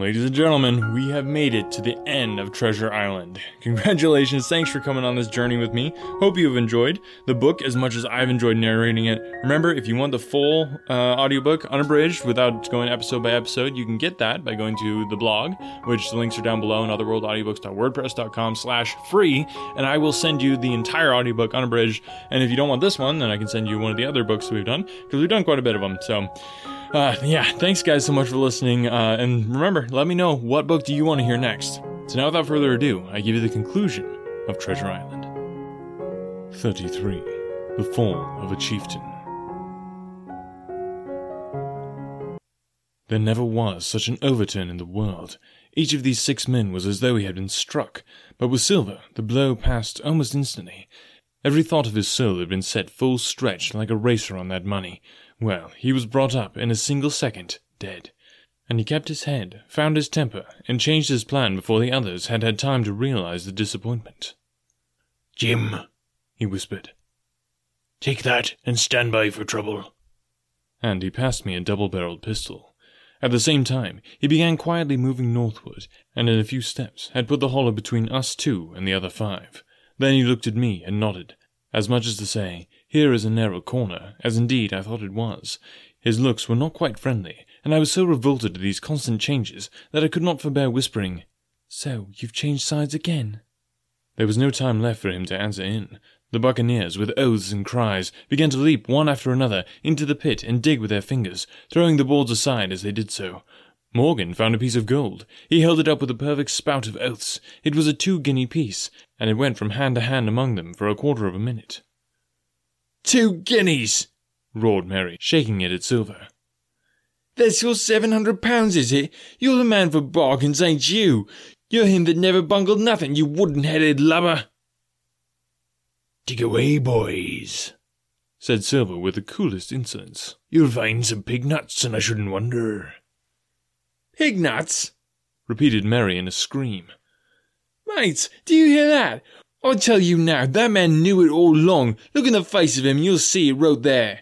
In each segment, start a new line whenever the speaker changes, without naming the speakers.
Ladies and gentlemen, we have made it to the end of Treasure Island. Congratulations, thanks for coming on this journey with me. Hope you have enjoyed the book as much as I've enjoyed narrating it. Remember, if you want the full uh, audiobook unabridged without going episode by episode, you can get that by going to the blog, which the links are down below, anotherworldaudiobooks.wordpress.com slash free, and I will send you the entire audiobook unabridged. And if you don't want this one, then I can send you one of the other books that we've done, because we've done quite a bit of them, so... Uh, yeah, thanks guys so much for listening. Uh, and remember, let me know what book do you want to hear next. So now, without further ado, I give you the conclusion of Treasure Island. 33. The Fall of a Chieftain. There never was such an overturn in the world. Each of these six men was as though he had been struck, but with Silver the blow passed almost instantly. Every thought of his soul had been set full stretch like a racer on that money. Well, he was brought up in a single second, dead. And he kept his head, found his temper, and changed his plan before the others had had time to realize the disappointment.
Jim,
He whispered,
take that and stand by for trouble.
and he passed me a double barreled pistol. At the same time, he began quietly moving northward, and in a few steps had put the hollow between us two and the other five. Then he looked at me and nodded, as much as to say, Here is a narrow corner, as indeed I thought it was. His looks were not quite friendly, and I was so revolted at these constant changes that I could not forbear whispering, So you've changed sides again? There was no time left for him to answer in. The buccaneers, with oaths and cries, began to leap one after another into the pit and dig with their fingers, throwing the boards aside as they did so. Morgan found a piece of gold. He held it up with a perfect spout of oaths. It was a two guinea piece, and it went from hand to hand among them for a quarter of a minute.
Two guineas!
roared Merry, shaking it at Silver.
That's your seven hundred pounds, is it? You're the man for bargains, ain't you? You're him that never bungled nothing, you wooden headed lubber.
Dig away, boys,
said Silver with the coolest insolence.
You'll find some pig nuts, and I shouldn't wonder.
Pig nuts?
repeated Merry in a scream.
Mates, do you hear that? I tell you now, that man knew it all along. Look in the face of him, you'll see it wrote there.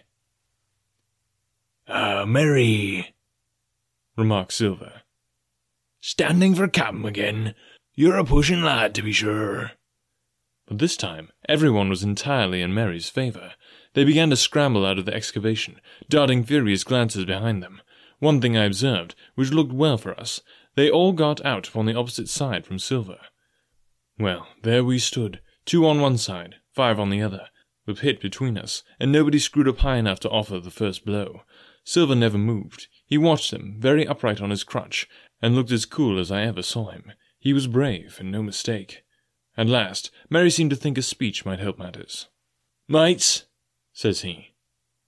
Ah, Merry,
remarked Silver.
standing for Captain again. You're a pushing lad, to be sure.
But this time, everyone was entirely in Merry's favor. They began to scramble out of the excavation, darting furious glances behind them. One thing I observed, which looked well for us, they all got out upon the opposite side from Silver. Well, there we stood, two on one side, five on the other, the pit between us, and nobody screwed up high enough to offer the first blow. Silver never moved. He watched them, very upright on his crutch, and looked as cool as I ever saw him. He was brave, and no mistake. At last, Merry seemed to think a speech might help matters.
Mates,
Says he,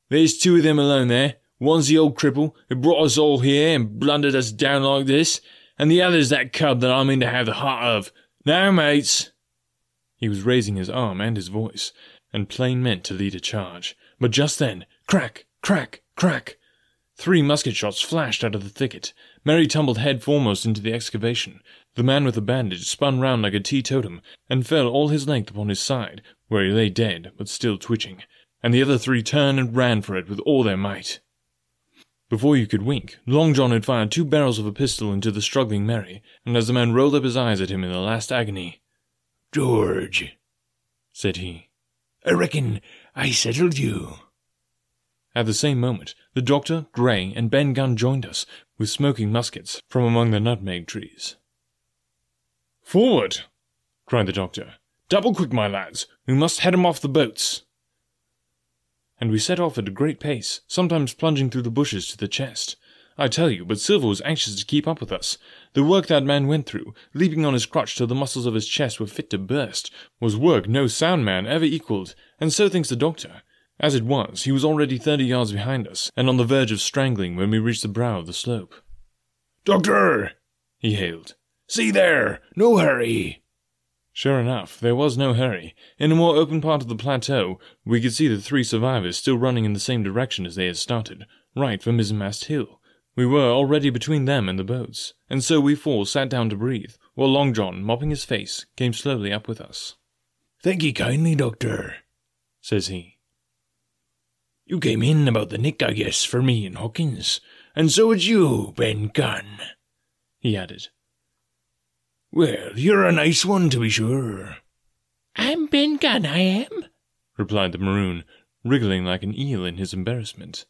there's two of them alone there. One's the old cripple who brought us all here and blundered us down like this, and the other's that cub that I mean to have the heart of. Now, mates.
He was raising his arm and his voice, and plain meant to lead a charge. But just then, crack, crack, crack! Three musket shots flashed out of the thicket. Merry tumbled head foremost into the excavation. The man with the bandage spun round like a teetotum, and fell all his length upon his side, where he lay dead, but still twitching. And the other three turned and ran for it with all their might. Before you could wink, Long John had fired two barrels of a pistol into the struggling Merry, and as the man rolled up his eyes at him in the last agony,
George,
said he,
I reckon I settled you.
At the same moment, the doctor, Gray, and Ben Gunn joined us, with smoking muskets, from among the nutmeg trees. Forward! cried the doctor. Double quick, my lads. We must head 'em off the boats. And we set off at a great pace, sometimes plunging through the bushes to the chest. I tell you, but Silver was anxious to keep up with us. The work that man went through, leaping on his crutch till the muscles of his chest were fit to burst, was work no sound man ever equalled, and so thinks the doctor. As it was, he was already thirty yards behind us, and on the verge of strangling when we reached the brow of the slope.
Doctor,
He hailed.
see there, no hurry.
Sure enough, there was no hurry. In a more open part of the plateau, we could see the three survivors still running in the same direction as they had started, right for Mizzenmast Hill. We were already between them and the boats, and so we four sat down to breathe, while Long John, mopping his face, came slowly up with us.
Thank ye kindly, Doctor,
Says he,
You came in about the nick, I guess, for me and Hawkins, and so would you, Ben Gunn.
he added.
Well, you're a nice one, to be sure.
I'm Ben Gunn, I am,
replied the maroon, wriggling like an eel in his embarrassment.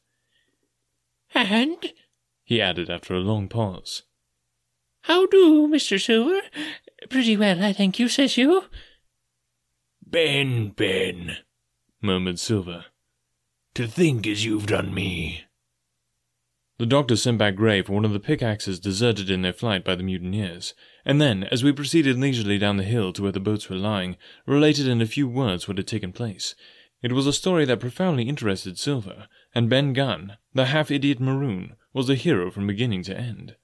And,
he added after a long pause,
how do, Mr. Silver? Pretty well, I thank you, says you.
Ben, Ben,
murmured Silver.
To think as you've done me.
The doctor sent back Gray for one of the pickaxes deserted in their flight by the mutineers, and then, as we proceeded leisurely down the hill to where the boats were lying, related in a few words what had taken place. It was a story that profoundly interested Silver, and Ben Gunn, the half-idiot maroon, was a hero from beginning to end.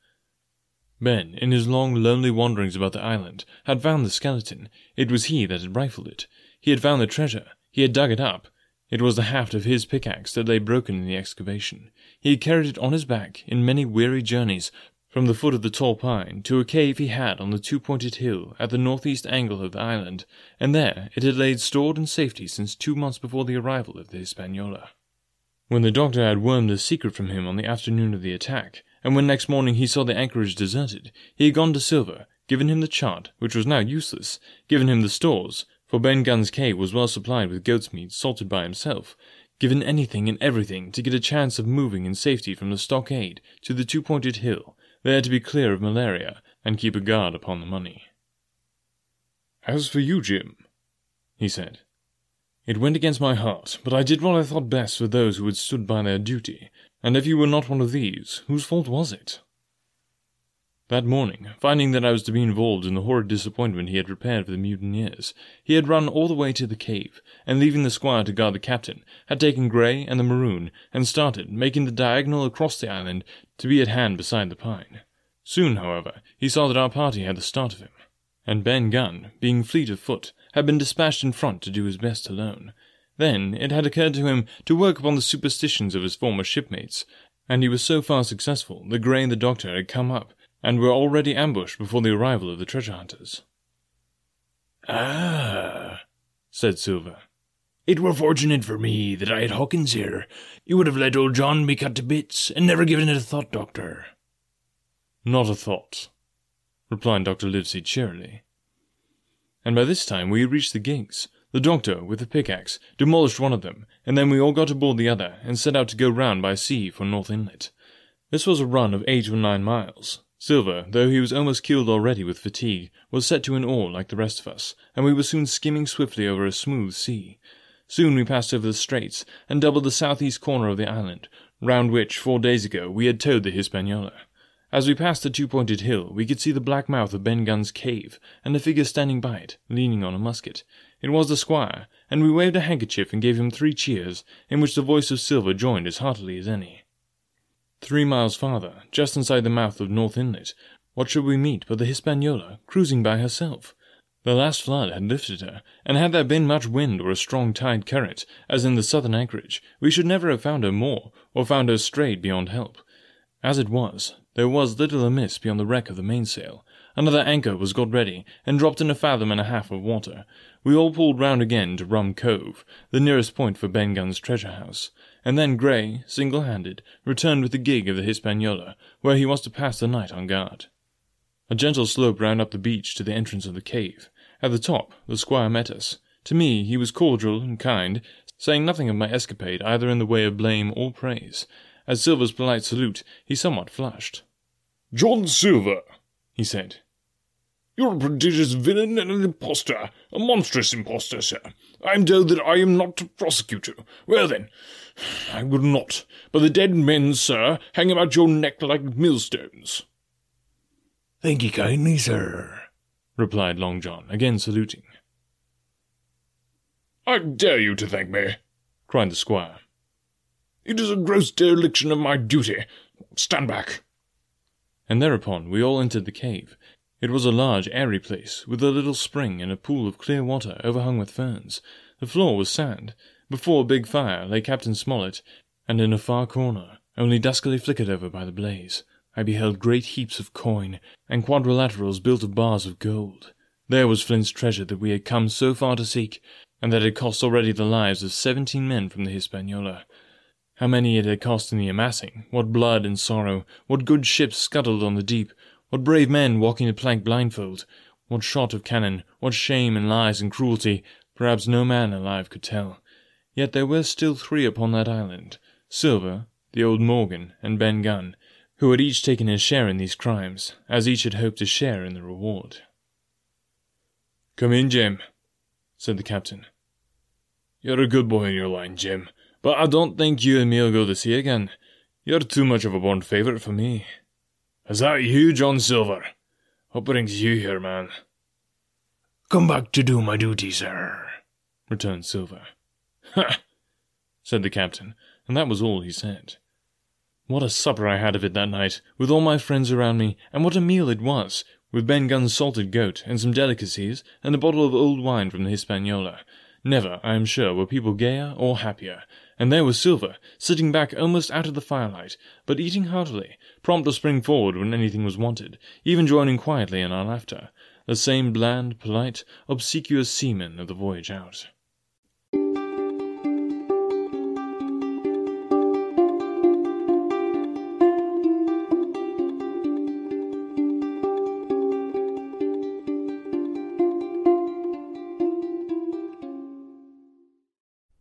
Ben, in his long, lonely wanderings about the island, had found the skeleton. It was he that had rifled it. He had found the treasure. He had dug it up. It was the haft of his pickaxe that lay broken in the excavation. He had carried it on his back in many weary journeys from the foot of the tall pine to a cave he had on the two-pointed hill at the northeast angle of the island, and there it had laid stored in safety since two months before the arrival of the Hispaniola. When the doctor had wormed the secret from him on the afternoon of the attack, and when next morning he saw the anchorage deserted, he had gone to Silver, given him the chart, which was now useless, given him the stores, for Ben Gunn's cave was well supplied with goat's meat salted by himself, given anything and everything to get a chance of moving in safety from the stockade to the two-pointed hill, there to be clear of malaria and keep a guard upon the money. As for you, Jim, he said, it went against my heart, but I did what I thought best for those who had stood by their duty, and if you were not one of these, whose fault was it? That morning, finding that I was to be involved in the horrid disappointment he had prepared for the mutineers, he had run all the way to the cave, and leaving the squire to guard the captain, had taken Gray and the maroon, and started, making the diagonal across the island, to be at hand beside the pine. Soon, however, he saw that our party had the start of him, and Ben Gunn, being fleet of foot, had been dispatched in front to do his best alone. Then it had occurred to him to work upon the superstitions of his former shipmates, and he was so far successful that Gray and the doctor had come up and were already ambushed before the arrival of the treasure hunters.
Ah, said Silver. It were fortunate for me that I had Hawkins here. You would have let old John be cut to bits, and never given it a thought, Doctor.
Not a thought, replied Dr. Livesey cheerily. And by this time we had reached the gigs. The doctor, with a pickaxe, demolished one of them, and then we all got aboard the other and set out to go round by sea for North Inlet. This was a run of eight or nine miles, Silver, though he was almost killed already with fatigue, was set to an oar like the rest of us, and we were soon skimming swiftly over a smooth sea. Soon we passed over the straits and doubled the southeast corner of the island, round which, four days ago, we had towed the Hispaniola. As we passed the two-pointed hill, we could see the black mouth of Ben Gunn's cave, and a figure standing by it, leaning on a musket. It was the squire, and we waved a handkerchief and gave him three cheers, in which the voice of Silver joined as heartily as any. Three miles farther, just inside the mouth of North Inlet, what should we meet but the Hispaniola, cruising by herself? The last flood had lifted her, and had there been much wind or a strong tide current, as in the southern anchorage, we should never have found her more, or found her strayed beyond help. As it was, there was little amiss beyond the wreck of the mainsail. Another anchor was got ready, and dropped in a fathom and a half of water. We all pulled round again to Rum Cove, the nearest point for Ben Gunn's treasure house and then Gray, single-handed, returned with the gig of the Hispaniola, where he was to pass the night on guard. A gentle slope ran up the beach to the entrance of the cave. At the top, the squire met us. To me, he was cordial and kind, saying nothing of my escapade either in the way of blame or praise. At Silver's polite salute, he somewhat flushed.
John Silver,
he said,
you're a prodigious villain and an impostor, a monstrous impostor, sir. I am told that I am not to prosecute you. Well then, I would not, but the dead men, sir, hang about your neck like millstones.
Thank ye kindly, sir,
replied Long John, again saluting.
I dare you to thank me,
cried the squire.
It is a gross dereliction of my duty. Stand back.
And thereupon we all entered the cave, it was a large, airy place, with a little spring and a pool of clear water overhung with ferns. The floor was sand. Before a big fire lay Captain Smollett, and in a far corner, only duskily flickered over by the blaze, I beheld great heaps of coin, and quadrilaterals built of bars of gold. There was Flint's treasure that we had come so far to seek, and that had cost already the lives of seventeen men from the Hispaniola. How many it had cost in the amassing, what blood and sorrow, what good ships scuttled on the deep, What brave men walking the plank blindfold, what shot of cannon, what shame and lies and cruelty, perhaps no man alive could tell. Yet there were still three upon that island Silver, the old Morgan, and Ben Gunn, who had each taken his share in these crimes, as each had hoped to share in the reward.
Come in, Jim, said the captain. You're a good boy in your line, Jim, but I don't think you and me'll go to sea again. You're too much of a born favourite for me. Is that you, John Silver? What brings you here, man?
Come back to do my duty, sir, returned Silver.
Ha! said the captain, and that was all he said. What a supper I had of it that night, with all my friends around me, and what a meal it was, with Ben Gunn's salted goat, and some delicacies, and a bottle of old wine from the Hispaniola. Never, I am sure, were people gayer or happier, and there was Silver, sitting back almost out of the firelight, but eating heartily, prompt to spring forward when anything was wanted, even joining quietly in our laughter, the same bland, polite, obsequious seaman of the voyage out.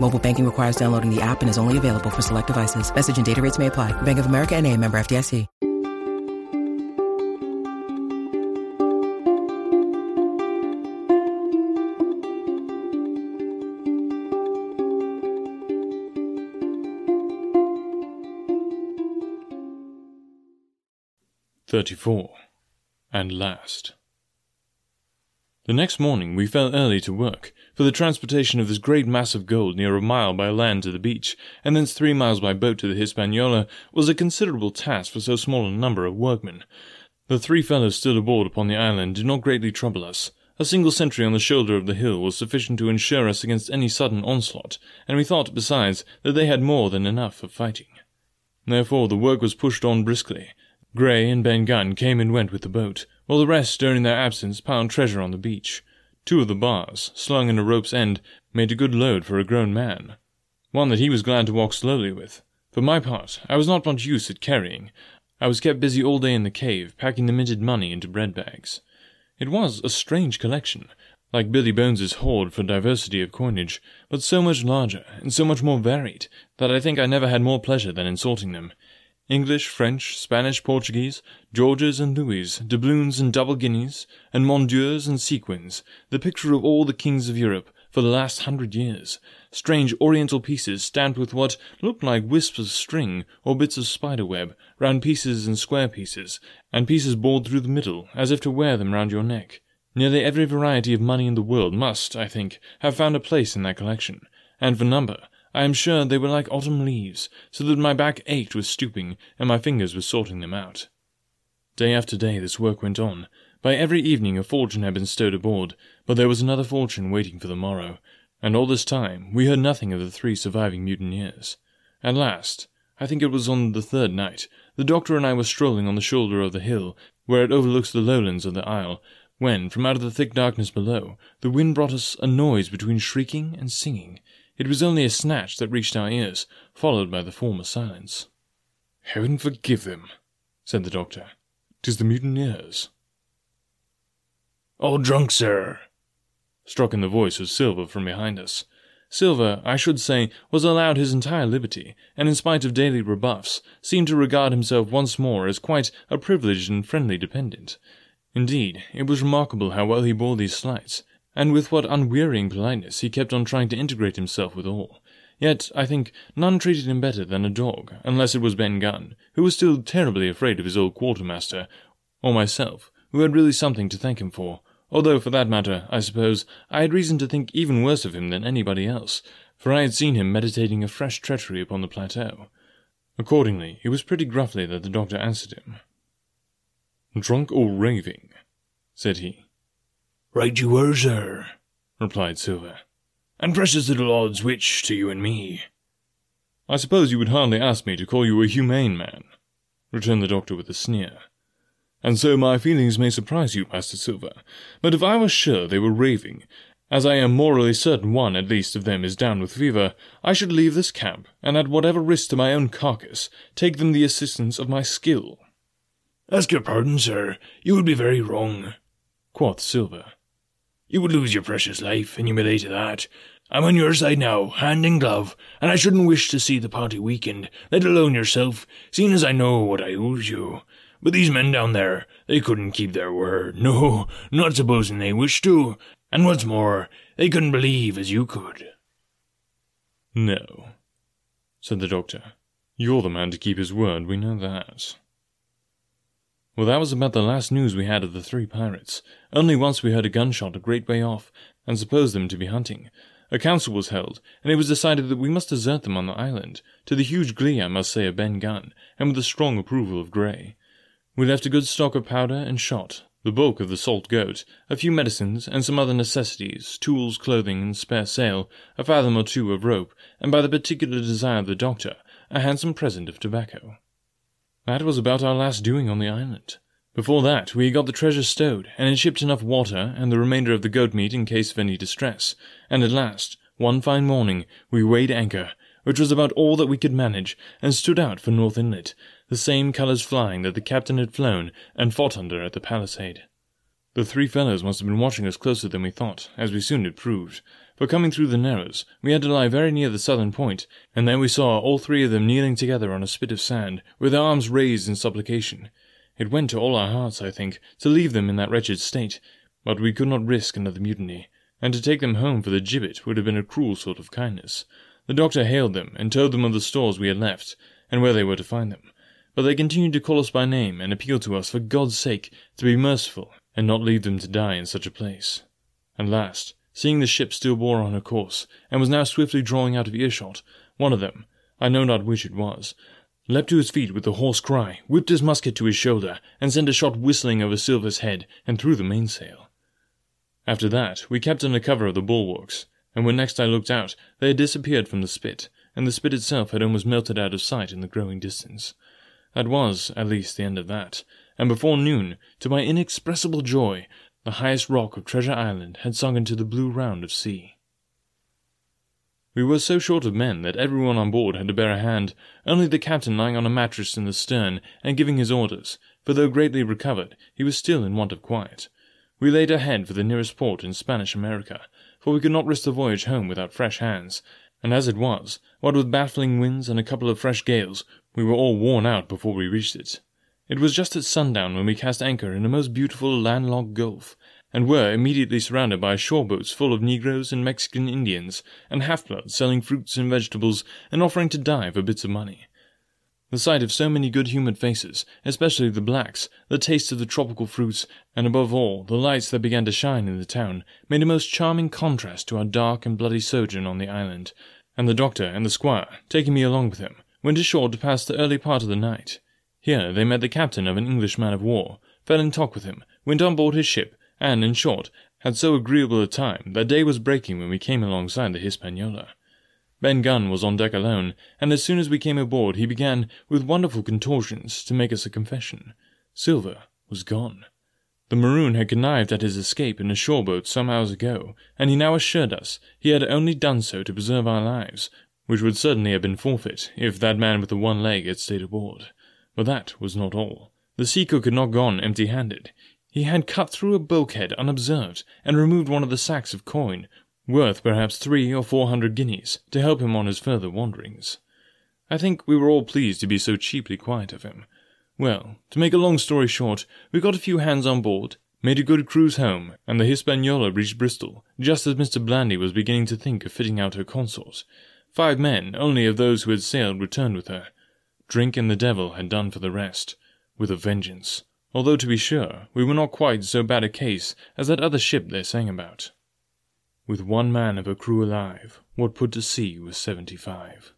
Mobile banking requires downloading the app and is only available for select devices. Message and data rates may apply. Bank of America and a member FDIC.
Thirty-four. And last. The next morning we fell early to work, for the transportation of this great mass of gold near a mile by land to the beach, and thence three miles by boat to the Hispaniola, was a considerable task for so small a number of workmen. The three fellows still aboard upon the island did not greatly trouble us. A single sentry on the shoulder of the hill was sufficient to ensure us against any sudden onslaught, and we thought, besides, that they had more than enough of fighting. Therefore the work was pushed on briskly, Gray and Ben Gunn came and went with the boat, while the rest, during their absence, piled treasure on the beach. Two of the bars, slung in a rope's end, made a good load for a grown man. One that he was glad to walk slowly with. For my part, I was not much use at carrying. I was kept busy all day in the cave, packing the minted money into bread bags. It was a strange collection, like Billy Bones's hoard for diversity of coinage, but so much larger and so much more varied that I think I never had more pleasure than in sorting them. English, French, Spanish, Portuguese, Georges and Louis, doubloons and double guineas, and moidores and sequins, the picture of all the kings of Europe for the last hundred years, strange oriental pieces stamped with what looked like wisps of string or bits of spider web, round pieces and square pieces, and pieces bored through the middle, as if to wear them round your neck. Nearly every variety of money in the world must, I think, have found a place in that collection, and for number, I am sure they were like autumn leaves, so that my back ached with stooping, and my fingers were sorting them out. Day after day this work went on. By every evening a fortune had been stowed aboard, but there was another fortune waiting for the morrow, and all this time we heard nothing of the three surviving mutineers. At last, I think it was on the third night, the doctor and I were strolling on the shoulder of the hill, where it overlooks the lowlands of the isle, when, from out of the thick darkness below, the wind brought us a noise between shrieking and singing. It was only a snatch that reached our ears, followed by the former silence.
Heaven forgive them, said the doctor. "'Tis the mutineers.
All drunk, sir,
struck in the voice of Silver from behind us. Silver, I should say, was allowed his entire liberty, and in spite of daily rebuffs, seemed to regard himself once more as quite a privileged and friendly dependent. Indeed, it was remarkable how well he bore these slights, and with what unwearying politeness he kept on trying to integrate himself with all. Yet, I think, none treated him better than a dog, unless it was Ben Gunn, who was still terribly afraid of his old quartermaster, or myself, who had really something to thank him for, although, for that matter, I suppose, I had reason to think even worse of him than anybody else, for I had seen him meditating a fresh treachery upon the plateau. Accordingly, it was pretty gruffly that the doctor answered him.
Drunk or raving? said he.
Right you were, sir,
replied Silver.
and precious little odds which to you and me.
I suppose you would hardly ask me to call you a humane man, returned the doctor with a sneer. And so my feelings may surprise you, Master Silver, but if I were sure they were raving, as I am morally certain one at least of them is down with fever, I should leave this camp, and at whatever risk to my own carcass, take them the assistance of my skill.
Ask your pardon, sir. You would be very wrong,
quoth Silver.
You would lose your precious life, and you may lay to that. I'm on your side now, hand in glove, and I shouldn't wish to see the party weakened, let alone yourself, seeing as I know what I owes you. But these men down there, they couldn't keep their word, no, not supposing they wished to, and what's more, they couldn't believe as you could.
No, said the doctor. You're the man to keep his word, we know that. Well, that was about the last news we had of the three pirates. Only once we heard a gunshot a great way off, and supposed them to be hunting. A council was held, and it was decided that we must desert them on the island, to the huge glee, I must say, of Ben Gunn, and with the strong approval of Grey. We left a good stock of powder and shot, the bulk of the salt goat, a few medicines, and some other necessities, tools, clothing, and spare sail, a fathom or two of rope, and by the particular desire of the doctor, a handsome present of tobacco. That was about our last doing on the island. Before that, we got the treasure stowed, and had shipped enough water and the remainder of the goat meat in case of any distress, and at last, one fine morning, we weighed anchor, which was about all that we could manage, and stood out for North Inlet, the same colours flying that the captain had flown and fought under at the palisade. The three fellows must have been watching us closer than we thought, as we soon had proved, for coming through the narrows, we had to lie very near the southern point, and there we saw all three of them kneeling together on a spit of sand, with their arms raised in supplication. It went to all our hearts, I think, to leave them in that wretched state, but we could not risk another mutiny, and to take them home for the gibbet would have been a cruel sort of kindness. The doctor hailed them, and told them of the stores we had left, and where they were to find them. But they continued to call us by name, and appeal to us, for God's sake, to be merciful, and not leave them to die in such a place. At last, seeing the ship still bore on her course, and was now swiftly drawing out of earshot, one of them, I know not which it was, leapt to his feet with a hoarse cry, whipped his musket to his shoulder, and sent a shot whistling over Silver's head and through the mainsail. After that, we kept under cover of the bulwarks, and when next I looked out, they had disappeared from the spit, and the spit itself had almost melted out of sight in the growing distance. That was, at least, the end of that, and before noon, to my inexpressible joy, the highest rock of Treasure Island had sunk into the blue round of sea. We were so short of men that everyone on board had to bear a hand, only the captain lying on a mattress in the stern and giving his orders, for though greatly recovered, he was still in want of quiet. We laid ahead for the nearest port in Spanish America, for we could not risk the voyage home without fresh hands, and as it was, what with baffling winds and a couple of fresh gales, we were all worn out before we reached it. It was just at sundown when we cast anchor in a most beautiful landlocked gulf, and were immediately surrounded by shore boats full of Negroes and Mexican Indians, and half-bloods selling fruits and vegetables, and offering to die for bits of money. The sight of so many good-humoured faces, especially the blacks, the taste of the tropical fruits, and above all, the lights that began to shine in the town, made a most charming contrast to our dark and bloody sojourn on the island, and the doctor and the squire, taking me along with him, went ashore to pass the early part of the night. Here they met the captain of an English man of war, fell in talk with him, went on board his ship, and, in short, had so agreeable a time that day was breaking when we came alongside the Hispaniola. Ben Gunn was on deck alone, and as soon as we came aboard he began, with wonderful contortions, to make us a confession. Silver was gone. The Maroon had connived at his escape in a shore boat some hours ago, and he now assured us he had only done so to preserve our lives, which would certainly have been forfeit if that man with the one leg had stayed aboard. But that was not all. The sea cook had not gone empty-handed. He had cut through a bulkhead unobserved, and removed one of the sacks of coin, worth perhaps three or four hundred guineas, to help him on his further wanderings. I think we were all pleased to be so cheaply quiet of him. Well, to make a long story short, we got a few hands on board, made a good cruise home, and the Hispaniola reached Bristol, just as Mr. Blandy was beginning to think of fitting out her consort. Five men only of those who had sailed returned with her. Drink and the devil had done for the rest, with a vengeance although to be sure, we were not quite so bad a case as that other ship they sang about. With one man of her crew alive, what put to sea was seventy-five.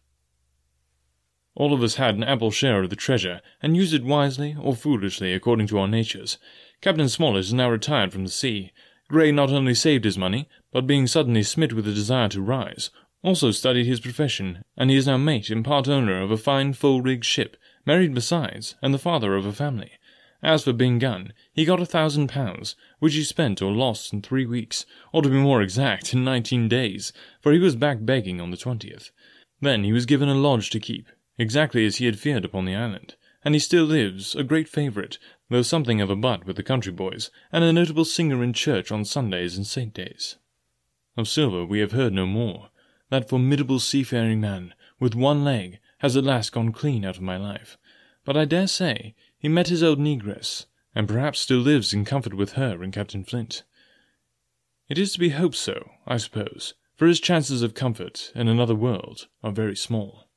All of us had an ample share of the treasure, and used it wisely or foolishly according to our natures. Captain Smollett is now retired from the sea. Grey not only saved his money, but being suddenly smit with a desire to rise, also studied his profession, and he is now mate and part owner of a fine full-rigged ship, married besides, and the father of a family. As for Ben Gunn, he got a thousand pounds, which he spent or lost in three weeks, or to be more exact, in nineteen days, for he was back begging on the twentieth. Then he was given a lodge to keep, exactly as he had feared upon the island, and he still lives, a great favourite, though something of a butt with the country boys, and a notable singer in church on Sundays and Saint days. Of Silver we have heard no more. That formidable seafaring man, with one leg, has at last gone clean out of my life. But I dare say he met his old negress, and perhaps still lives in comfort with her and Captain Flint. It is to be hoped so, I suppose, for his chances of comfort in another world are very small.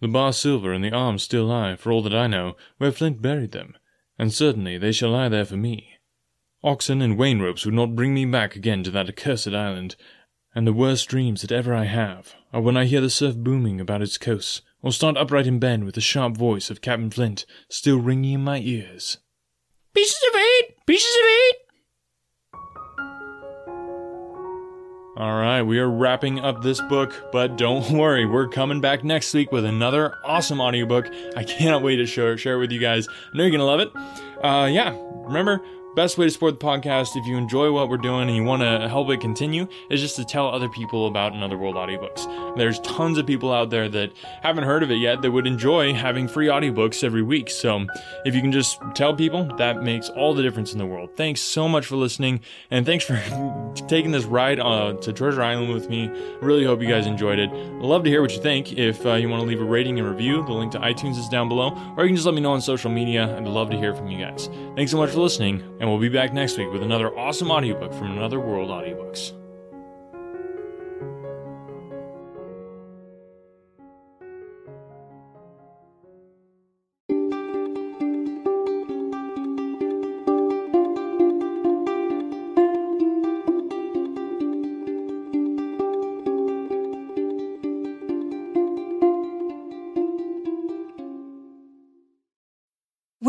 The bar silver and the arms still lie, for all that I know, where Flint buried them, and certainly they shall lie there for me. Oxen and wain ropes would not bring me back again to that accursed island, and the worst dreams that ever I have are when I hear the surf booming about its coasts, or stand upright in bed with the sharp voice of Captain Flint still ringing in my ears.
Pieces of eight! Pieces of eight!
All right, we are wrapping up this book, but don't worry, we're coming back next week with another awesome audiobook. I cannot wait to share, share it with you guys. I know you're to love it. Uh, yeah, remember, Best way to support the podcast, if you enjoy what we're doing and you want to help it continue, is just to tell other people about Another World Audiobooks. There's tons of people out there that haven't heard of it yet that would enjoy having free audiobooks every week. So if you can just tell people, that makes all the difference in the world. Thanks so much for listening, and thanks for taking this ride uh, to Treasure Island with me. Really hope you guys enjoyed it. I'd love to hear what you think. If uh, you want to leave a rating and review, the link to iTunes is down below, or you can just let me know on social media. I'd love to hear from you guys. Thanks so much for listening and we'll be back next week with another awesome audiobook from Another World Audiobooks.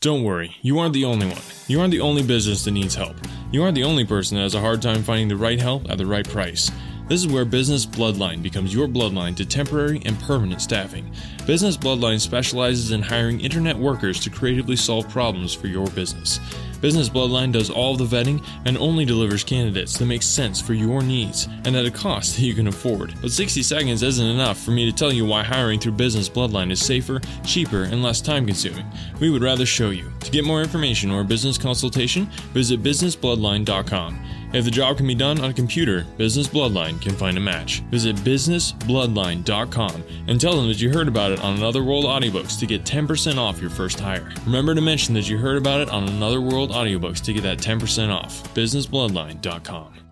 Don't worry, you aren't the only one. You aren't the only business that needs help. You aren't the only person that has a hard time finding the right help at the right price. This is where Business Bloodline becomes your bloodline to temporary and permanent staffing. Business Bloodline specializes in hiring internet workers to creatively solve problems for your business. Business Bloodline does all the vetting and only delivers candidates that make sense for your needs and at a cost that you can afford. But 60 seconds isn't enough for me to tell you why hiring through Business Bloodline is safer, cheaper, and less time consuming. We would rather show you. To get more information or a business consultation, visit businessbloodline.com. If the job can be done on a computer, Business Bloodline can find a match. Visit businessbloodline.com and tell them that you heard about it on Another World Audiobooks to get 10% off your first hire. Remember to mention that you heard about it on Another World Audiobooks to get that 10% off. businessbloodline.com.